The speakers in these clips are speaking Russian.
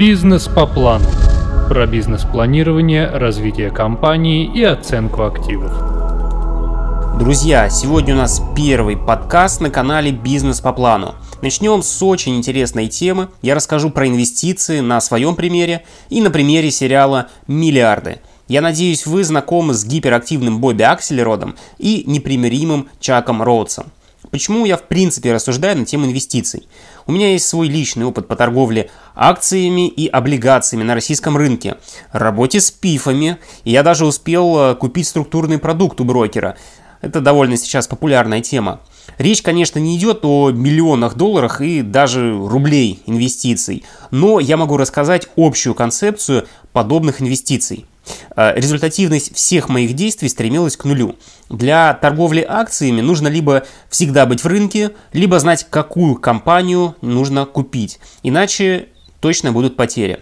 Бизнес по плану. Про бизнес-планирование, развитие компании и оценку активов. Друзья, сегодня у нас первый подкаст на канале «Бизнес по плану». Начнем с очень интересной темы. Я расскажу про инвестиции на своем примере и на примере сериала «Миллиарды». Я надеюсь, вы знакомы с гиперактивным Бобби Акселеродом и непримиримым Чаком Роудсом. Почему я в принципе рассуждаю на тему инвестиций? У меня есть свой личный опыт по торговле акциями и облигациями на российском рынке, работе с пифами, и я даже успел э, купить структурный продукт у брокера. Это довольно сейчас популярная тема. Речь, конечно, не идет о миллионах долларов и даже рублей инвестиций, но я могу рассказать общую концепцию подобных инвестиций. Э, результативность всех моих действий стремилась к нулю. Для торговли акциями нужно либо всегда быть в рынке, либо знать, какую компанию нужно купить. Иначе точно будут потери.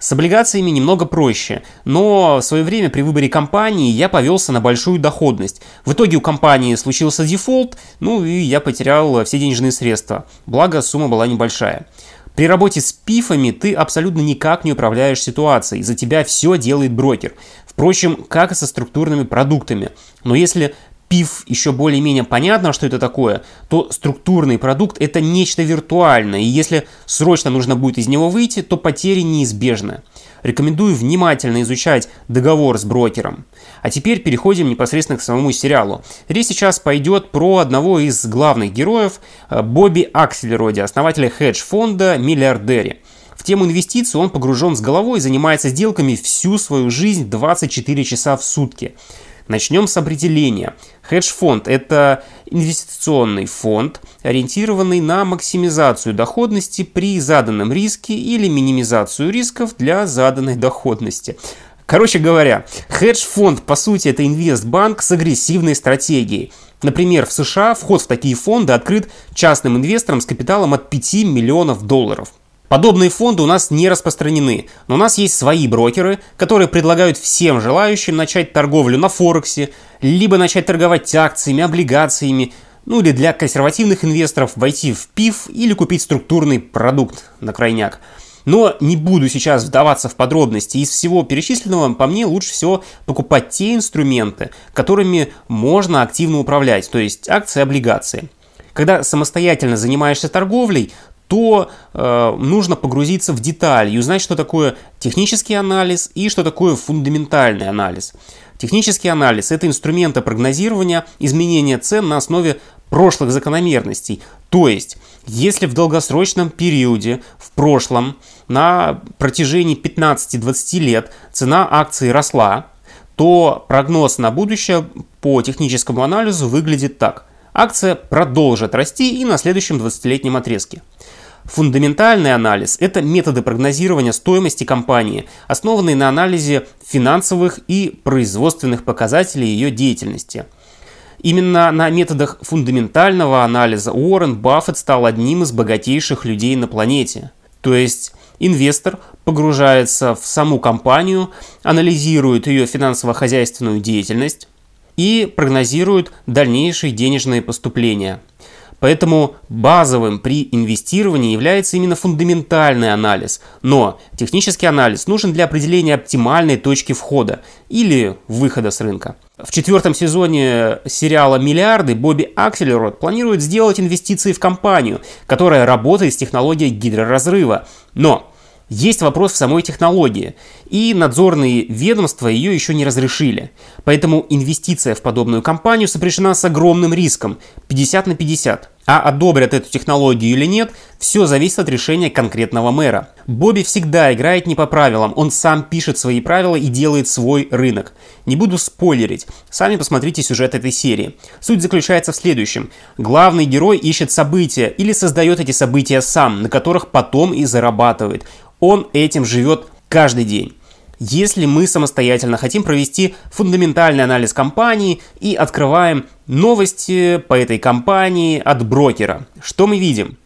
С облигациями немного проще, но в свое время при выборе компании я повелся на большую доходность. В итоге у компании случился дефолт, ну и я потерял все денежные средства. Благо сумма была небольшая. При работе с пифами ты абсолютно никак не управляешь ситуацией, за тебя все делает брокер. Впрочем, как и со структурными продуктами. Но если пив еще более-менее понятно, что это такое, то структурный продукт это нечто виртуальное, и если срочно нужно будет из него выйти, то потери неизбежны. Рекомендую внимательно изучать договор с брокером. А теперь переходим непосредственно к самому сериалу. Речь сейчас пойдет про одного из главных героев, э, Бобби Акселероди, основателя хедж-фонда «Миллиардери». В тему инвестиций он погружен с головой и занимается сделками всю свою жизнь 24 часа в сутки. Начнем с определения. Хедж-фонд – это инвестиционный фонд, ориентированный на максимизацию доходности при заданном риске или минимизацию рисков для заданной доходности. Короче говоря, хедж-фонд по сути это инвестбанк с агрессивной стратегией. Например, в США вход в такие фонды открыт частным инвесторам с капиталом от 5 миллионов долларов. Подобные фонды у нас не распространены, но у нас есть свои брокеры, которые предлагают всем желающим начать торговлю на Форексе, либо начать торговать акциями, облигациями, ну или для консервативных инвесторов войти в ПИФ или купить структурный продукт на крайняк. Но не буду сейчас вдаваться в подробности. Из всего перечисленного, по мне, лучше всего покупать те инструменты, которыми можно активно управлять, то есть акции, облигации. Когда самостоятельно занимаешься торговлей, то э, нужно погрузиться в детали и узнать, что такое технический анализ и что такое фундаментальный анализ. Технический анализ – это инструменты прогнозирования изменения цен на основе прошлых закономерностей. То есть, если в долгосрочном периоде, в прошлом, на протяжении 15-20 лет цена акции росла, то прогноз на будущее по техническому анализу выглядит так. Акция продолжит расти и на следующем 20-летнем отрезке. Фундаментальный анализ – это методы прогнозирования стоимости компании, основанные на анализе финансовых и производственных показателей ее деятельности. Именно на методах фундаментального анализа Уоррен Баффет стал одним из богатейших людей на планете. То есть инвестор погружается в саму компанию, анализирует ее финансово-хозяйственную деятельность и прогнозирует дальнейшие денежные поступления – Поэтому базовым при инвестировании является именно фундаментальный анализ. Но технический анализ нужен для определения оптимальной точки входа или выхода с рынка. В четвертом сезоне сериала «Миллиарды» Бобби Акселерот планирует сделать инвестиции в компанию, которая работает с технологией гидроразрыва. Но есть вопрос в самой технологии, и надзорные ведомства ее еще не разрешили. Поэтому инвестиция в подобную компанию сопряжена с огромным риском 50 на 50. А одобрят эту технологию или нет, все зависит от решения конкретного мэра. Бобби всегда играет не по правилам, он сам пишет свои правила и делает свой рынок. Не буду спойлерить, сами посмотрите сюжет этой серии. Суть заключается в следующем. Главный герой ищет события или создает эти события сам, на которых потом и зарабатывает. Он этим живет каждый день. Если мы самостоятельно хотим провести фундаментальный анализ компании и открываем новости по этой компании от брокера, что мы видим?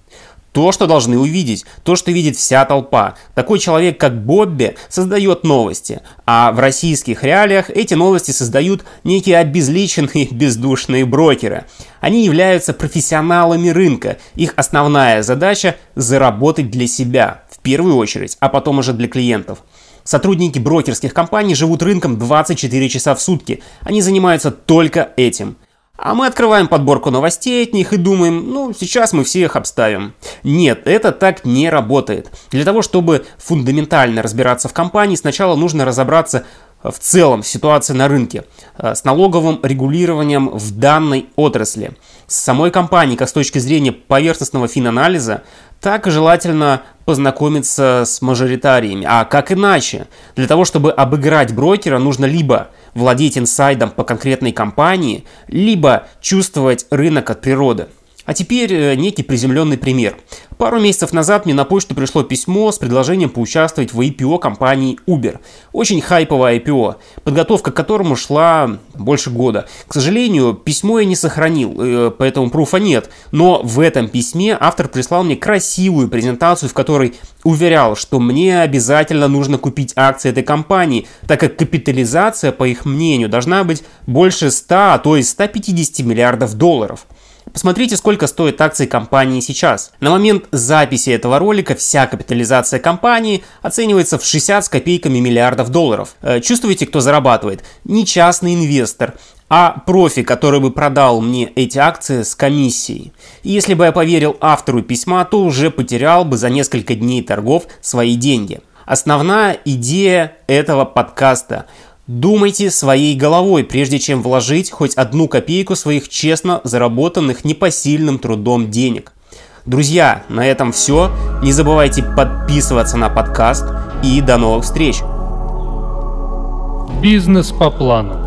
То, что должны увидеть, то, что видит вся толпа. Такой человек, как Бобби, создает новости, а в российских реалиях эти новости создают некие обезличенные бездушные брокеры. Они являются профессионалами рынка, их основная задача – заработать для себя – первую очередь, а потом уже для клиентов. Сотрудники брокерских компаний живут рынком 24 часа в сутки. Они занимаются только этим. А мы открываем подборку новостей от них и думаем, ну, сейчас мы всех обставим. Нет, это так не работает. Для того, чтобы фундаментально разбираться в компании, сначала нужно разобраться в целом ситуации на рынке, э, с налоговым регулированием в данной отрасли, самой компанией, как с точки зрения поверхностного финанализа, так и желательно познакомиться с мажоритариями. А как иначе? Для того, чтобы обыграть брокера, нужно либо владеть инсайдом по конкретной компании, либо чувствовать рынок от природы. А теперь э, некий приземленный пример. Пару месяцев назад мне на почту пришло письмо с предложением поучаствовать в IPO компании Uber. Очень хайповое IPO, подготовка к которому шла больше года. К сожалению, письмо я не сохранил, э, поэтому пруфа нет. Но в этом письме автор прислал мне красивую презентацию, в которой уверял, что мне обязательно нужно купить акции этой компании, так как капитализация, по их мнению, должна быть больше 100, а то и 150 миллиардов долларов. Посмотрите, сколько стоят акции компании сейчас. На момент записи этого ролика вся капитализация компании оценивается в 60 с копейками миллиардов долларов. Э, чувствуете, кто зарабатывает? Не частный инвестор, а профи, который бы продал мне эти акции с комиссией. И если бы я поверил автору письма, то уже потерял бы за несколько дней торгов свои деньги. Основная идея этого подкаста – Думайте своей головой, прежде чем вложить хоть одну копейку своих честно заработанных непосильным трудом денег. Друзья, на этом все. Не забывайте подписываться на подкаст и до новых встреч. Бизнес по плану.